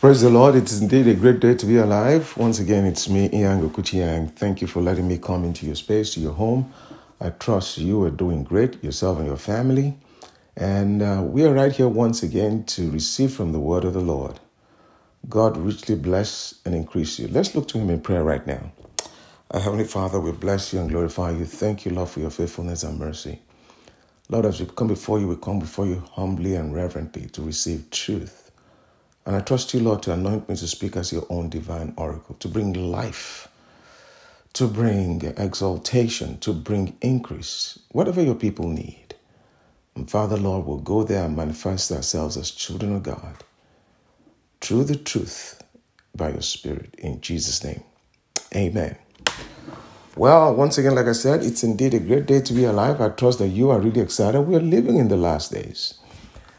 Praise the Lord. It is indeed a great day to be alive. Once again, it's me, Ian Gokutiang. Thank you for letting me come into your space, to your home. I trust you are doing great, yourself and your family. And uh, we are right here once again to receive from the word of the Lord. God richly bless and increase you. Let's look to Him in prayer right now. Our Heavenly Father, we bless you and glorify you. Thank you, Lord, for your faithfulness and mercy. Lord, as we come before you, we come before you humbly and reverently to receive truth. And I trust you, Lord, to anoint me to speak as your own divine oracle, to bring life, to bring exaltation, to bring increase, whatever your people need. And Father, Lord, we'll go there and manifest ourselves as children of God through the truth by your Spirit. In Jesus' name, amen. Well, once again, like I said, it's indeed a great day to be alive. I trust that you are really excited. We are living in the last days.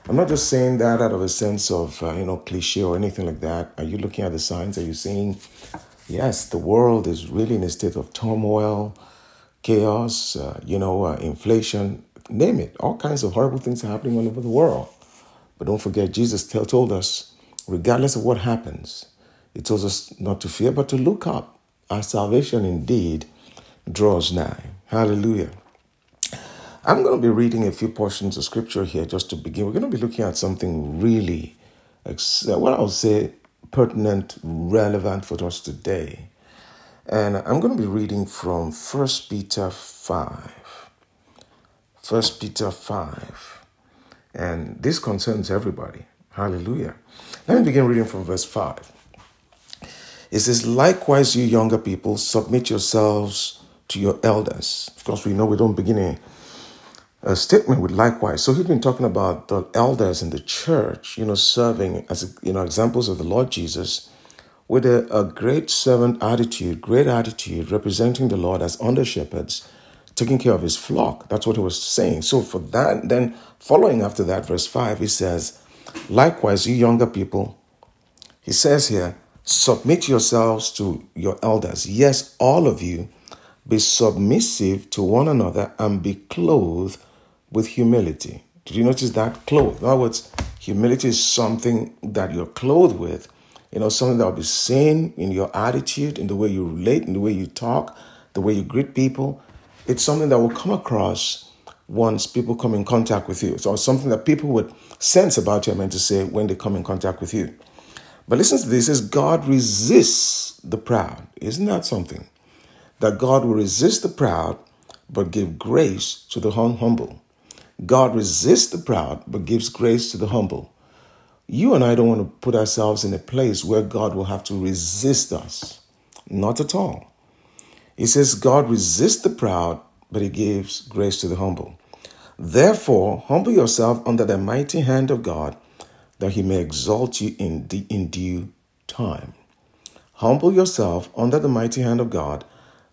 I'm not just saying that out of a sense of, uh, you know, cliche or anything like that. Are you looking at the signs? Are you seeing, yes, the world is really in a state of turmoil, chaos, uh, you know, uh, inflation, name it. All kinds of horrible things are happening all over the world. But don't forget, Jesus tell, told us, regardless of what happens, he told us not to fear, but to look up. Our salvation indeed draws nigh. Hallelujah. I'm going to be reading a few portions of scripture here just to begin. We're going to be looking at something really, what I would say, pertinent, relevant for us today. And I'm going to be reading from 1 Peter 5. 1 Peter 5. And this concerns everybody. Hallelujah. Let me begin reading from verse 5. It says, Likewise, you younger people, submit yourselves to your elders. Of course, we know we don't begin a a statement with likewise. So he's been talking about the elders in the church, you know, serving as you know examples of the Lord Jesus with a, a great servant attitude, great attitude, representing the Lord as under shepherds, taking care of his flock. That's what he was saying. So for that, then following after that, verse five, he says, likewise, you younger people, he says here, submit yourselves to your elders. Yes, all of you, be submissive to one another and be clothed with humility. Did you notice that? Clothed. In other words, humility is something that you're clothed with. You know, something that will be seen in your attitude, in the way you relate, in the way you talk, the way you greet people. It's something that will come across once people come in contact with you. So something that people would sense about you, I meant to say, when they come in contact with you. But listen to this: is God resists the proud. Isn't that something? That God will resist the proud, but give grace to the humble. God resists the proud, but gives grace to the humble. You and I don't want to put ourselves in a place where God will have to resist us. Not at all. He says, God resists the proud, but he gives grace to the humble. Therefore, humble yourself under the mighty hand of God, that he may exalt you in, the, in due time. Humble yourself under the mighty hand of God,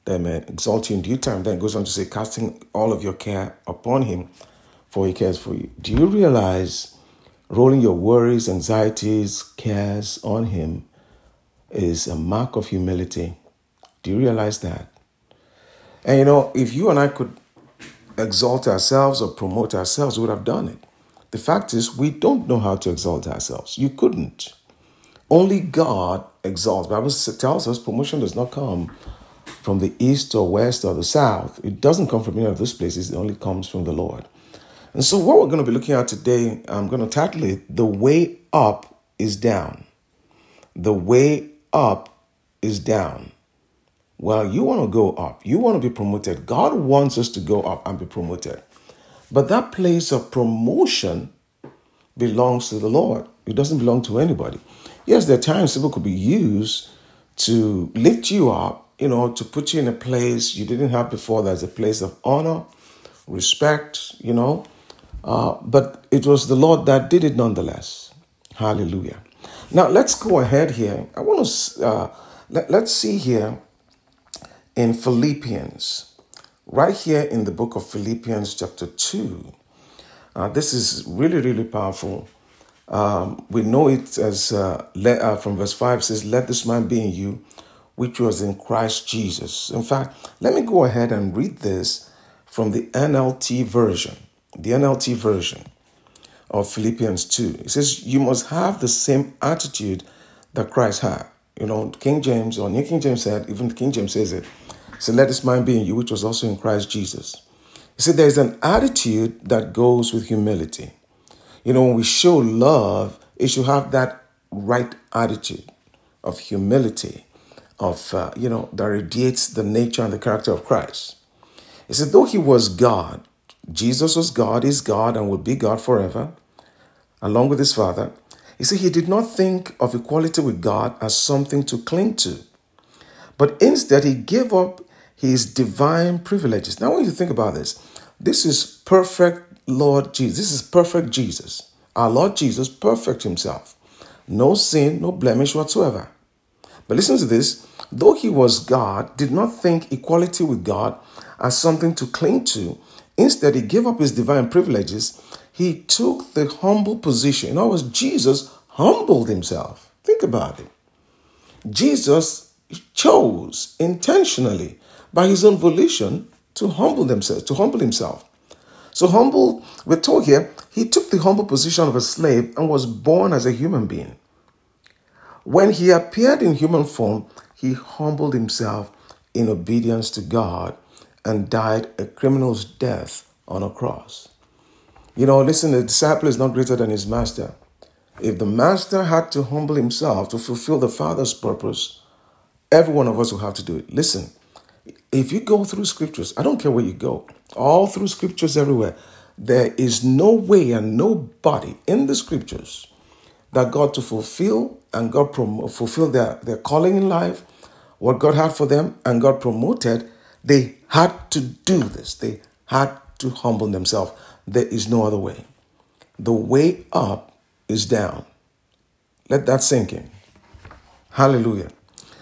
that he may exalt you in due time. Then goes on to say, casting all of your care upon him, for He cares for you. Do you realize rolling your worries, anxieties, cares on Him is a mark of humility? Do you realize that? And you know, if you and I could exalt ourselves or promote ourselves, we would have done it. The fact is, we don't know how to exalt ourselves. You couldn't. Only God exalts. The Bible tells us promotion does not come from the east or west or the south. It doesn't come from any of those places. It only comes from the Lord. And so, what we're going to be looking at today, I'm going to title it The Way Up is Down. The Way Up is Down. Well, you want to go up, you want to be promoted. God wants us to go up and be promoted. But that place of promotion belongs to the Lord, it doesn't belong to anybody. Yes, there are times people could be used to lift you up, you know, to put you in a place you didn't have before. There's a place of honor, respect, you know. Uh, but it was the Lord that did it nonetheless. Hallelujah. Now let's go ahead here. I want to uh, let, let's see here in Philippians, right here in the book of Philippians, chapter two. Uh, this is really really powerful. Um, we know it as uh, let, uh, from verse five says, "Let this man be in you, which was in Christ Jesus." In fact, let me go ahead and read this from the NLT version the NLT version of Philippians 2. It says, You must have the same attitude that Christ had. You know, King James or New King James said, even King James says it. So let this mind be in you, which was also in Christ Jesus. You see, there's an attitude that goes with humility. You know, when we show love, it should have that right attitude of humility, of, uh, you know, that radiates the nature and the character of Christ. He said, though he was God, Jesus was God, is God, and will be God forever, along with his Father. You see, he did not think of equality with God as something to cling to, but instead he gave up his divine privileges. Now, when you think about this, this is perfect Lord Jesus. This is perfect Jesus. Our Lord Jesus, perfect himself. No sin, no blemish whatsoever. But listen to this though he was God, did not think equality with God as something to cling to. Instead, he gave up his divine privileges. He took the humble position. In other words, Jesus humbled himself. Think about it. Jesus chose intentionally by his own volition to humble themselves, to humble himself. So humble, we're told here, he took the humble position of a slave and was born as a human being. When he appeared in human form, he humbled himself in obedience to God and died a criminal's death on a cross. You know, listen, the disciple is not greater than his master. If the master had to humble himself to fulfill the Father's purpose, every one of us will have to do it. Listen, if you go through scriptures, I don't care where you go, all through scriptures everywhere, there is no way and nobody in the scriptures that God to fulfill and God prom- fulfill their, their calling in life, what God had for them, and God promoted, they had to do this. They had to humble themselves. There is no other way. The way up is down. Let that sink in. Hallelujah.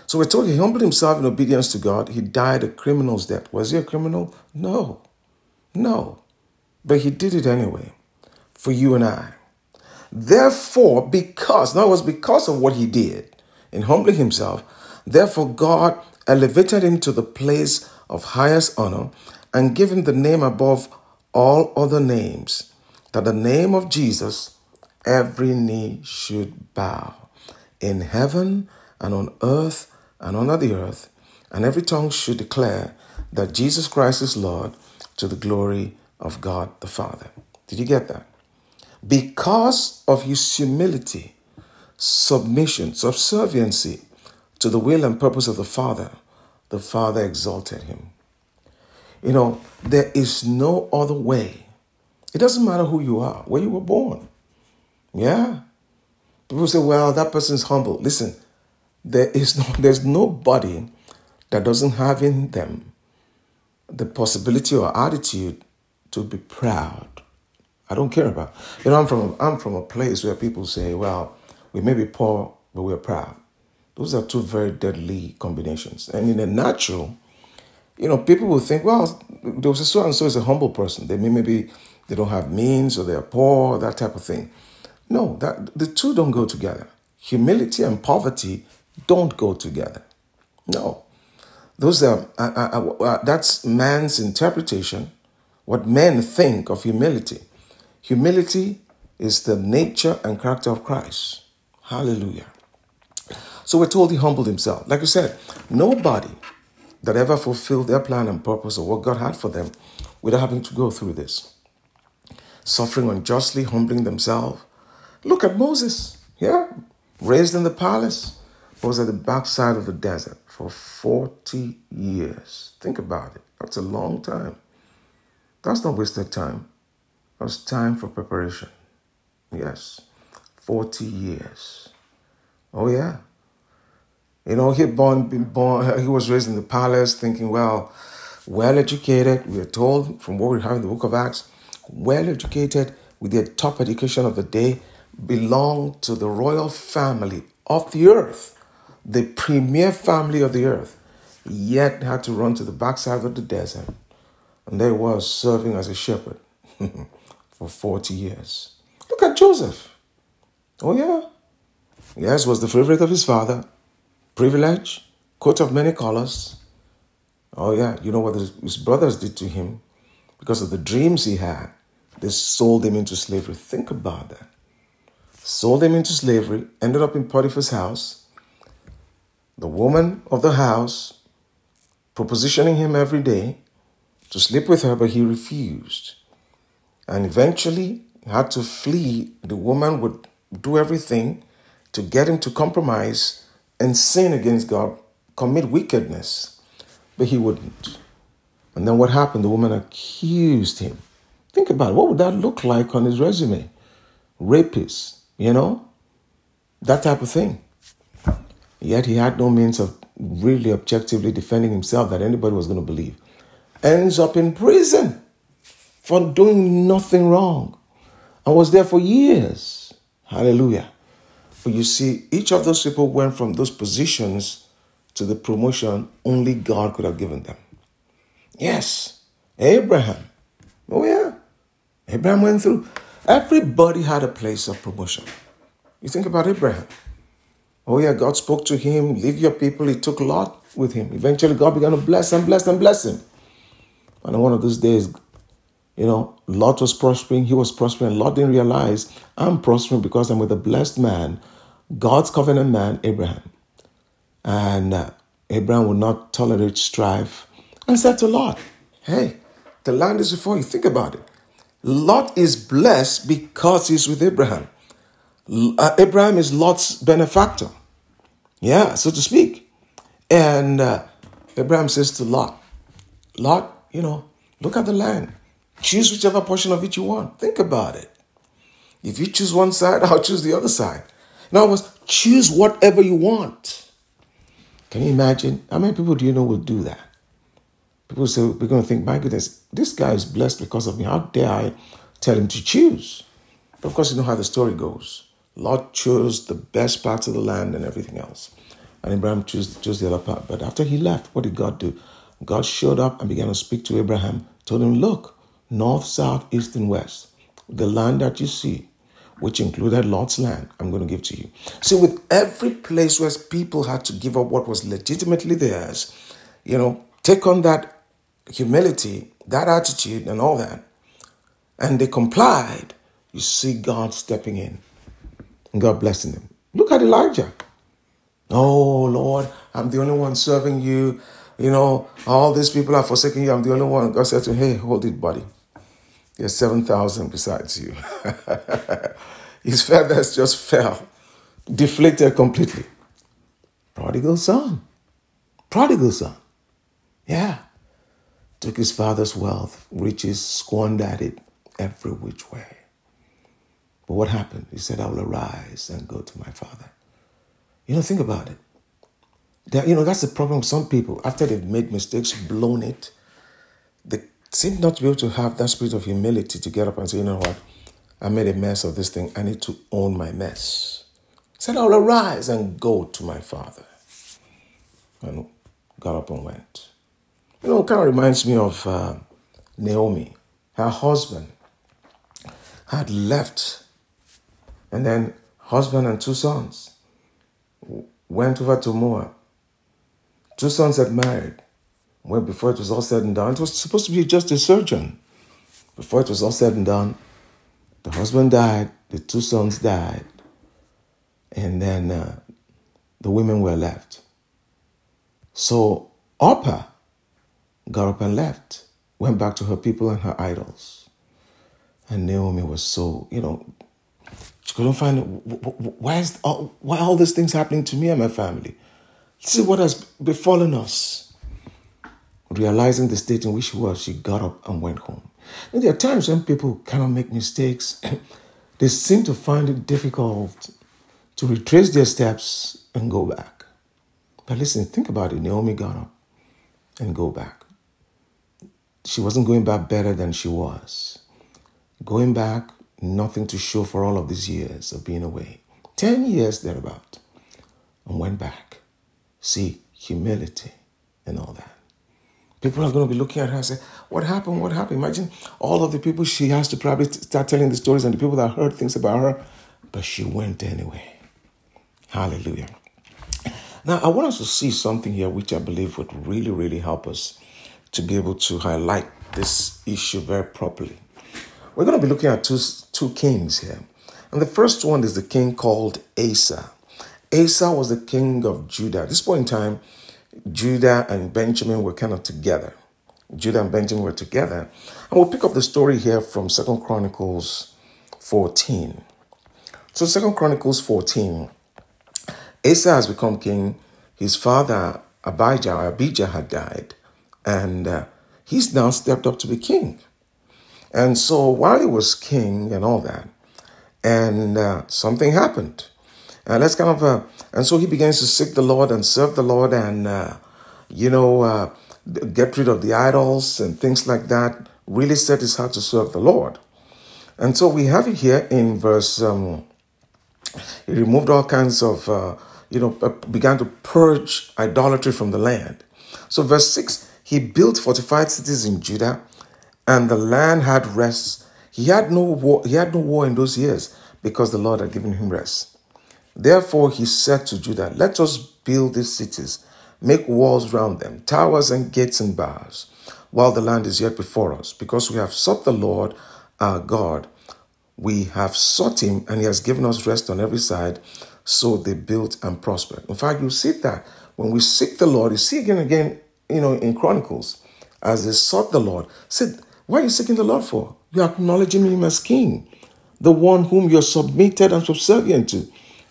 So we're told he humbled himself in obedience to God. He died a criminal's death. Was he a criminal? No. No. But he did it anyway for you and I. Therefore, because, that was because of what he did in humbling himself, therefore God elevated him to the place of highest honor and gave him the name above all other names, that the name of Jesus every knee should bow in heaven and on earth and under the earth, and every tongue should declare that Jesus Christ is Lord to the glory of God the Father. Did you get that? Because of his humility, submission, subserviency to the will and purpose of the Father, the Father exalted him. You know, there is no other way. It doesn't matter who you are, where you were born. Yeah. People say, well, that person's humble. Listen, there is no, there's nobody that doesn't have in them the possibility or attitude to be proud. I don't care about. You know, I'm from I'm from a place where people say, well, we may be poor, but we're proud. Those are two very deadly combinations. And in a natural, you know, people will think, well, those so and so is a humble person. They may maybe they don't have means or they're poor, that type of thing. No, that the two don't go together. Humility and poverty don't go together. No. Those are, uh, uh, uh, that's man's interpretation, what men think of humility. Humility is the nature and character of Christ. Hallelujah. So we're told he humbled himself. Like I said, nobody that ever fulfilled their plan and purpose or what God had for them without having to go through this. Suffering unjustly, humbling themselves. Look at Moses, yeah, raised in the palace, was at the backside of the desert for 40 years. Think about it. That's a long time. That's not wasted time. That's time for preparation. Yes. 40 years. Oh, yeah. You know, he born, born, he was raised in the palace thinking, well, well educated. We are told from what we have in the book of Acts, well educated with the top education of the day, belonged to the royal family of the earth the premier family of the earth, yet had to run to the backside of the desert. And there was serving as a shepherd for 40 years. Look at Joseph. Oh, yeah. Yes, was the favorite of his father. Privilege, coat of many colors. Oh, yeah. You know what his brothers did to him because of the dreams he had? They sold him into slavery. Think about that. Sold him into slavery, ended up in Potiphar's house the woman of the house, propositioning him every day to sleep with her, but he refused. And eventually had to flee. The woman would do everything to get him to compromise and sin against God, commit wickedness, but he wouldn't. And then what happened? The woman accused him. Think about it. What would that look like on his resume? Rapist, you know? That type of thing. Yet he had no means of really objectively defending himself that anybody was going to believe. Ends up in prison for doing nothing wrong and was there for years. Hallelujah. But you see, each of those people went from those positions to the promotion only God could have given them. Yes, Abraham. Oh, yeah. Abraham went through. Everybody had a place of promotion. You think about Abraham. Oh, yeah, God spoke to him, leave your people. He took Lot with him. Eventually, God began to bless and bless and bless him. And one of those days, you know, Lot was prospering, he was prospering. Lot didn't realize I'm prospering because I'm with a blessed man, God's covenant man, Abraham. And uh, Abraham would not tolerate strife and said to Lot, Hey, the land is before you. Think about it. Lot is blessed because he's with Abraham. Uh, Abraham is Lot's benefactor. Yeah, so to speak. And uh, Abraham says to Lot, Lot, you know, look at the land. Choose whichever portion of it you want. Think about it. If you choose one side, I'll choose the other side. In other words, choose whatever you want. Can you imagine? How many people do you know will do that? People say, we're going to think, my goodness, this guy is blessed because of me. How dare I tell him to choose? But of course, you know how the story goes. Lot chose the best parts of the land and everything else. And Abraham chose, chose the other part. But after he left, what did God do? God showed up and began to speak to Abraham, told him, Look, north, south, east, and west, the land that you see, which included Lot's land, I'm going to give to you. See, with every place where people had to give up what was legitimately theirs, you know, take on that humility, that attitude, and all that, and they complied, you see God stepping in and God blessing them. Look at Elijah. Oh, Lord, I'm the only one serving you. You know, all these people are forsaking you. I'm the only one. God said to him, Hey, hold it, buddy. There's 7,000 besides you. His feathers just fell, deflated completely. Prodigal son. Prodigal son. Yeah took his father's wealth, riches, squandered it every which way. But what happened? He said, I will arise and go to my father. You know, think about it. That, you know, that's the problem with some people. After they've made mistakes, blown it, they seem not to be able to have that spirit of humility to get up and say, you know what? I made a mess of this thing. I need to own my mess. Said, I will arise and go to my father. And got up and went. You know, it kind of reminds me of uh, Naomi. Her husband had left, and then husband and two sons went over to Moab. Two sons had married. Well, before it was all said and done, it was supposed to be just a surgeon. Before it was all said and done, the husband died, the two sons died, and then uh, the women were left. So Orpah got up and left, went back to her people and her idols. And Naomi was so, you know, she couldn't find why is all, why all these things happening to me and my family. See what has befallen us. Realizing the state in which she was, she got up and went home. And there are times when people cannot make mistakes. they seem to find it difficult to retrace their steps and go back. But listen, think about it. Naomi got up and go back she wasn't going back better than she was. Going back, nothing to show for all of these years of being away. 10 years thereabout. And went back. See, humility and all that. People are going to be looking at her and say, What happened? What happened? Imagine all of the people she has to probably start telling the stories and the people that heard things about her. But she went anyway. Hallelujah. Now, I want us to see something here which I believe would really, really help us to be able to highlight this issue very properly. We're going to be looking at two, two kings here. And the first one is the king called Asa. Asa was the king of Judah. At this point in time, Judah and Benjamin were kind of together. Judah and Benjamin were together. And we'll pick up the story here from Second Chronicles 14. So Second Chronicles 14, Asa has become king. His father, Abijah, Abijah had died. And uh, he's now stepped up to be king. And so while he was king and all that, and uh, something happened. And let's kind of, uh, and so he begins to seek the Lord and serve the Lord and, uh, you know, uh, get rid of the idols and things like that. Really set his heart to serve the Lord. And so we have it here in verse, um, he removed all kinds of, uh, you know, uh, began to purge idolatry from the land. So verse 6, he built fortified cities in Judah and the land had rest. He had no war, he had no war in those years because the Lord had given him rest. Therefore he said to Judah, Let us build these cities, make walls round them, towers and gates and bars, while the land is yet before us, because we have sought the Lord our God. We have sought him, and he has given us rest on every side. So they built and prospered. In fact, you see that when we seek the Lord, you see again and again, you know, in Chronicles, as they sought the Lord, said, What are you seeking the Lord for? You're acknowledging him as king, the one whom you're submitted and subservient to,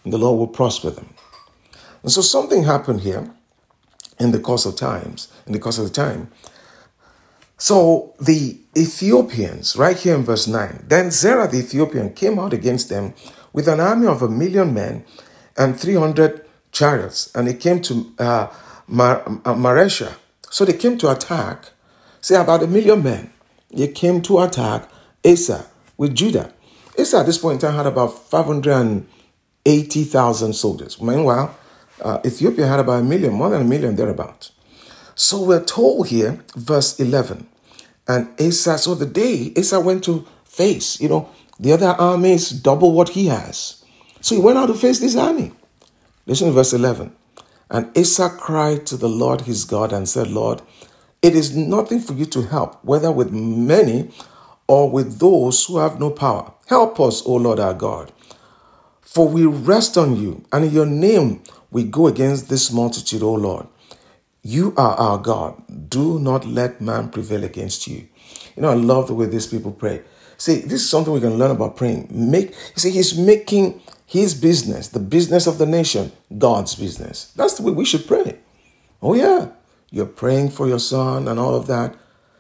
and the Lord will prosper them. And so something happened here in the course of times, in the course of the time. So the Ethiopians, right here in verse 9, then Zerah the Ethiopian came out against them with an army of a million men and 300 chariots, and they came to uh, Mar- uh, Maresha. So they came to attack, say about a million men. They came to attack Asa with Judah. Asa at this point in time had about 580,000 soldiers. Meanwhile, uh, Ethiopia had about a million, more than a million thereabout. So we're told here, verse 11, and Asa, so the day Asa went to face, you know, the other army is double what he has. So he went out to face this army. Listen to verse 11. And Asa cried to the Lord his God and said, Lord, it is nothing for you to help, whether with many or with those who have no power. Help us, O Lord our God. For we rest on you, and in your name we go against this multitude, O Lord. You are our God. Do not let man prevail against you. You know, I love the way these people pray. See, this is something we can learn about praying. Make you see, he's making his business, the business of the nation, God's business. That's the way we should pray. Oh yeah, you're praying for your son and all of that.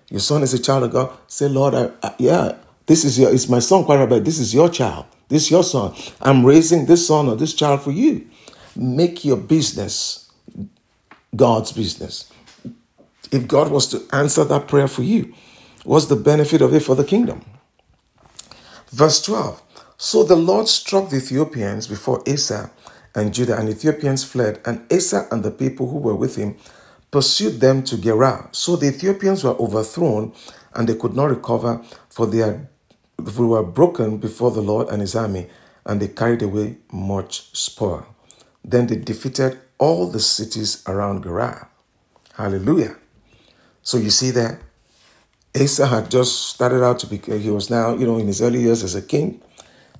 Your son is a child of God. Say, Lord, I, I, yeah, this is your, it's my son, quite right, this is your child. This is your son. I'm raising this son or this child for you. Make your business God's business. If God was to answer that prayer for you, what's the benefit of it for the kingdom? Verse 12 So the Lord struck the Ethiopians before Asa and Judah, and Ethiopians fled, and Asa and the people who were with him pursued them to Gerar. So the Ethiopians were overthrown, and they could not recover, for they, had, they were broken before the Lord and his army, and they carried away much spoil. Then they defeated all the cities around Gerar. Hallelujah. So you see that Asa had just started out to be, uh, he was now, you know, in his early years as a king,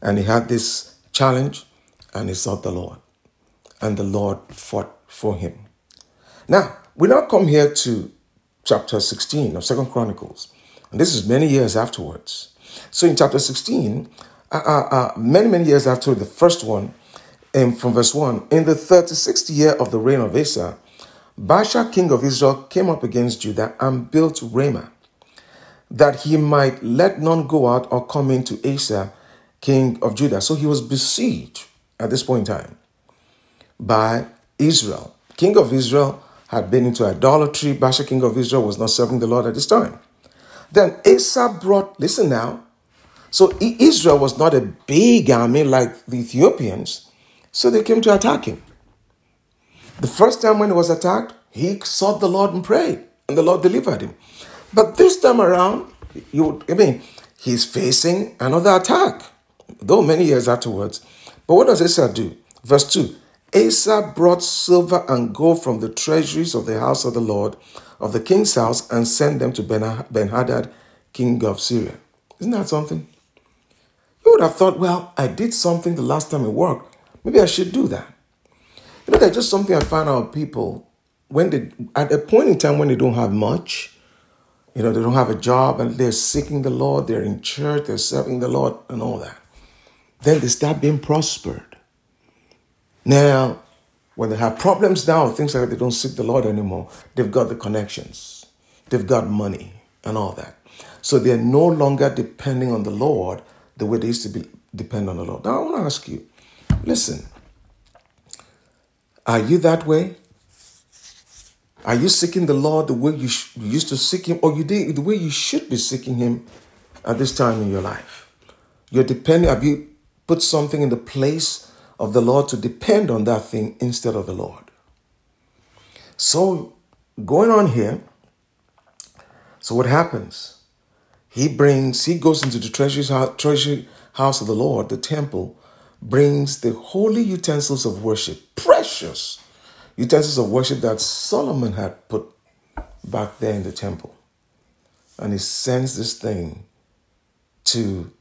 and he had this challenge, and he sought the Lord, and the Lord fought for him. Now, we now come here to chapter 16 of Second Chronicles, and this is many years afterwards. So in chapter 16, uh, uh, uh, many, many years after the first one, and from verse 1 In the 36th year of the reign of Asa, Baasha, king of Israel, came up against Judah and built Ramah, that he might let none go out or come into Asa, king of Judah. So he was besieged at this point in time by Israel. King of Israel had been into idolatry. Baasha, king of Israel, was not serving the Lord at this time. Then Asa brought, listen now. So Israel was not a big army like the Ethiopians. So they came to attack him. The first time when he was attacked, he sought the Lord and prayed, and the Lord delivered him. But this time around, you I mean, he's facing another attack, though many years afterwards. But what does Asa do? Verse 2 Asa brought silver and gold from the treasuries of the house of the Lord, of the king's house, and sent them to Ben Hadad, king of Syria. Isn't that something? You would have thought, well, I did something the last time it worked. Maybe I should do that. You know, there's just something I find out people when they at a point in time when they don't have much, you know, they don't have a job and they're seeking the Lord, they're in church, they're serving the Lord and all that. Then they start being prospered. Now, when they have problems now, things like that, they don't seek the Lord anymore. They've got the connections, they've got money and all that. So they're no longer depending on the Lord the way they used to be depend on the Lord. Now I want to ask you, listen, are you that way? Are you seeking the Lord the way you, sh- you used to seek Him, or you did the way you should be seeking Him at this time in your life? You're depending. Have you put something in the place of the Lord to depend on that thing instead of the Lord? So, going on here. So what happens? He brings. He goes into the treasury house, house of the Lord, the temple, brings the holy utensils of worship, precious utensils of worship that Solomon had put back there in the temple. And he sends this thing to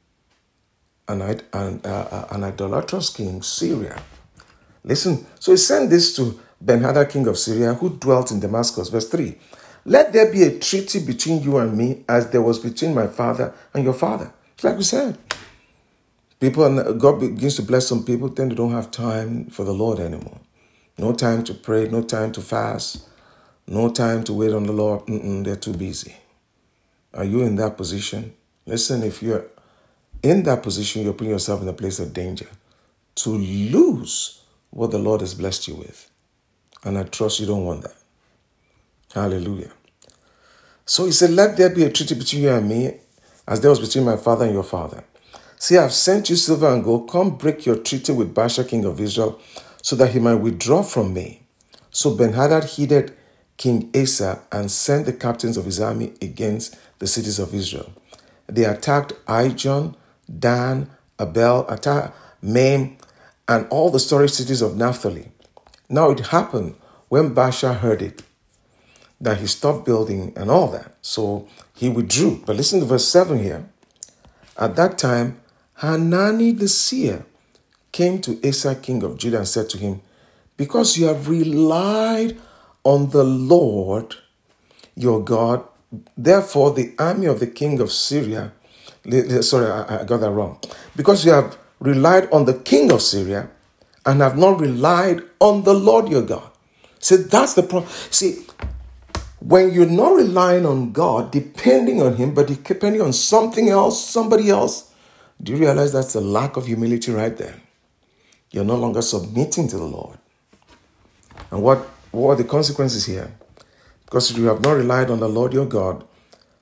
an, an, uh, an idolatrous king, Syria. Listen, so he sent this to Ben-Hadad, king of Syria, who dwelt in Damascus. Verse 3 Let there be a treaty between you and me, as there was between my father and your father. It's like we said. People, God begins to bless some people, then they don't have time for the Lord anymore. No time to pray, no time to fast, no time to wait on the Lord. Mm-mm, they're too busy. Are you in that position? Listen, if you're in that position, you're putting yourself in a place of danger to lose what the Lord has blessed you with. And I trust you don't want that. Hallelujah. So he said, Let there be a treaty between you and me, as there was between my father and your father. See, I've sent you silver and gold. Come break your treaty with Baasha, king of Israel, so that he might withdraw from me. So Benhadad heeded King Asa and sent the captains of his army against the cities of Israel. They attacked Ijon, Dan, Abel, Attah, Maim, and all the storage cities of Naphtali. Now it happened when Baasha heard it that he stopped building and all that. So he withdrew. But listen to verse 7 here. At that time, Hanani the seer came to Asa, king of Judah, and said to him, Because you have relied on the Lord your God, therefore the army of the king of Syria, sorry, I got that wrong. Because you have relied on the king of Syria and have not relied on the Lord your God. See, that's the problem. See, when you're not relying on God, depending on Him, but depending on something else, somebody else, do you realize that's a lack of humility right there? You're no longer submitting to the Lord. And what, what are the consequences here? Because you have not relied on the Lord your God,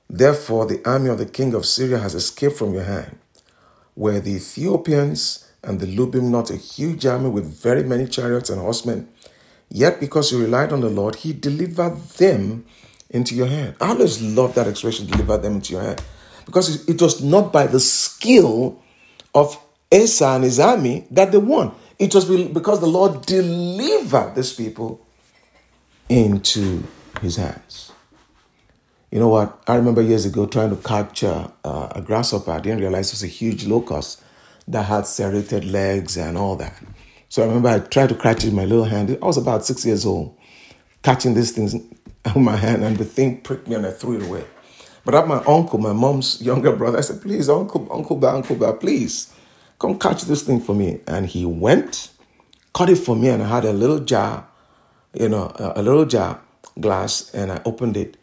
therefore the army of the king of Syria has escaped from your hand. Where the Ethiopians and the Lubim not a huge army with very many chariots and horsemen, yet because you relied on the Lord, he delivered them into your hand. I always love that expression, deliver them into your hand because it was not by the skill of Asa and his army that they won. It was because the Lord delivered these people into his hands. You know what? I remember years ago trying to capture uh, a grasshopper. I didn't realize it was a huge locust that had serrated legs and all that. So I remember I tried to catch it in my little hand. I was about six years old, catching these things in my hand, and the thing pricked me and I threw it away. But at my uncle, my mom's younger brother, I said, please, uncle, uncle, ba, uncle, ba, please, come catch this thing for me. And he went, caught it for me, and I had a little jar, you know, a, a little jar glass, and I opened it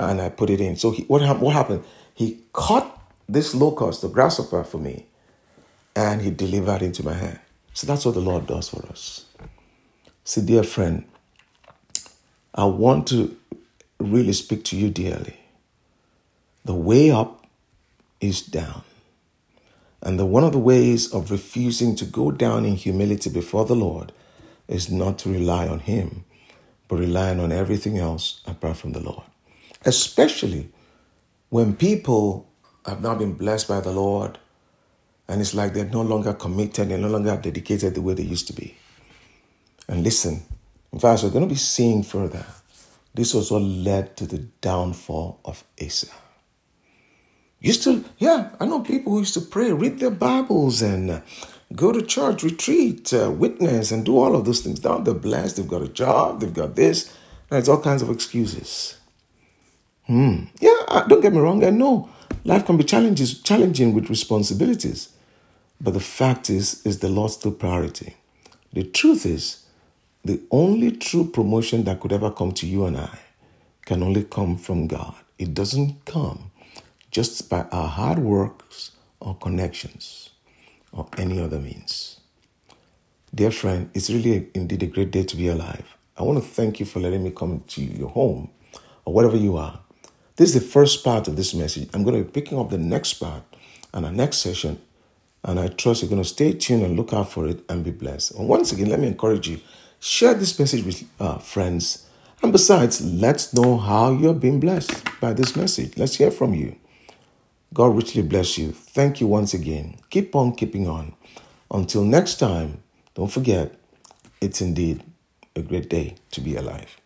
and I put it in. So he, what, what happened? He caught this locust, the grasshopper, for me, and he delivered into my hand. So that's what the Lord does for us. See, dear friend, I want to really speak to you dearly. The way up is down. And the, one of the ways of refusing to go down in humility before the Lord is not to rely on Him, but relying on everything else apart from the Lord. Especially when people have not been blessed by the Lord and it's like they're no longer committed, they're no longer dedicated the way they used to be. And listen, in fact, we're going to be seeing further. This was what led to the downfall of Asa. Used to, yeah, I know people who used to pray, read their Bibles, and go to church, retreat, uh, witness, and do all of those things. Now they're blessed, they've got a job, they've got this. Now it's all kinds of excuses. Hmm. Yeah, don't get me wrong. I know life can be challenges, challenging with responsibilities. But the fact is, is the Lord's still priority. The truth is, the only true promotion that could ever come to you and I can only come from God. It doesn't come just by our hard works or connections or any other means. Dear friend, it's really indeed a great day to be alive. I want to thank you for letting me come to your home or wherever you are. This is the first part of this message. I'm going to be picking up the next part and our next session and I trust you're going to stay tuned and look out for it and be blessed. And once again, let me encourage you share this message with uh, friends. And besides, let's know how you're being blessed by this message. Let's hear from you. God richly bless you. Thank you once again. Keep on keeping on. Until next time, don't forget, it's indeed a great day to be alive.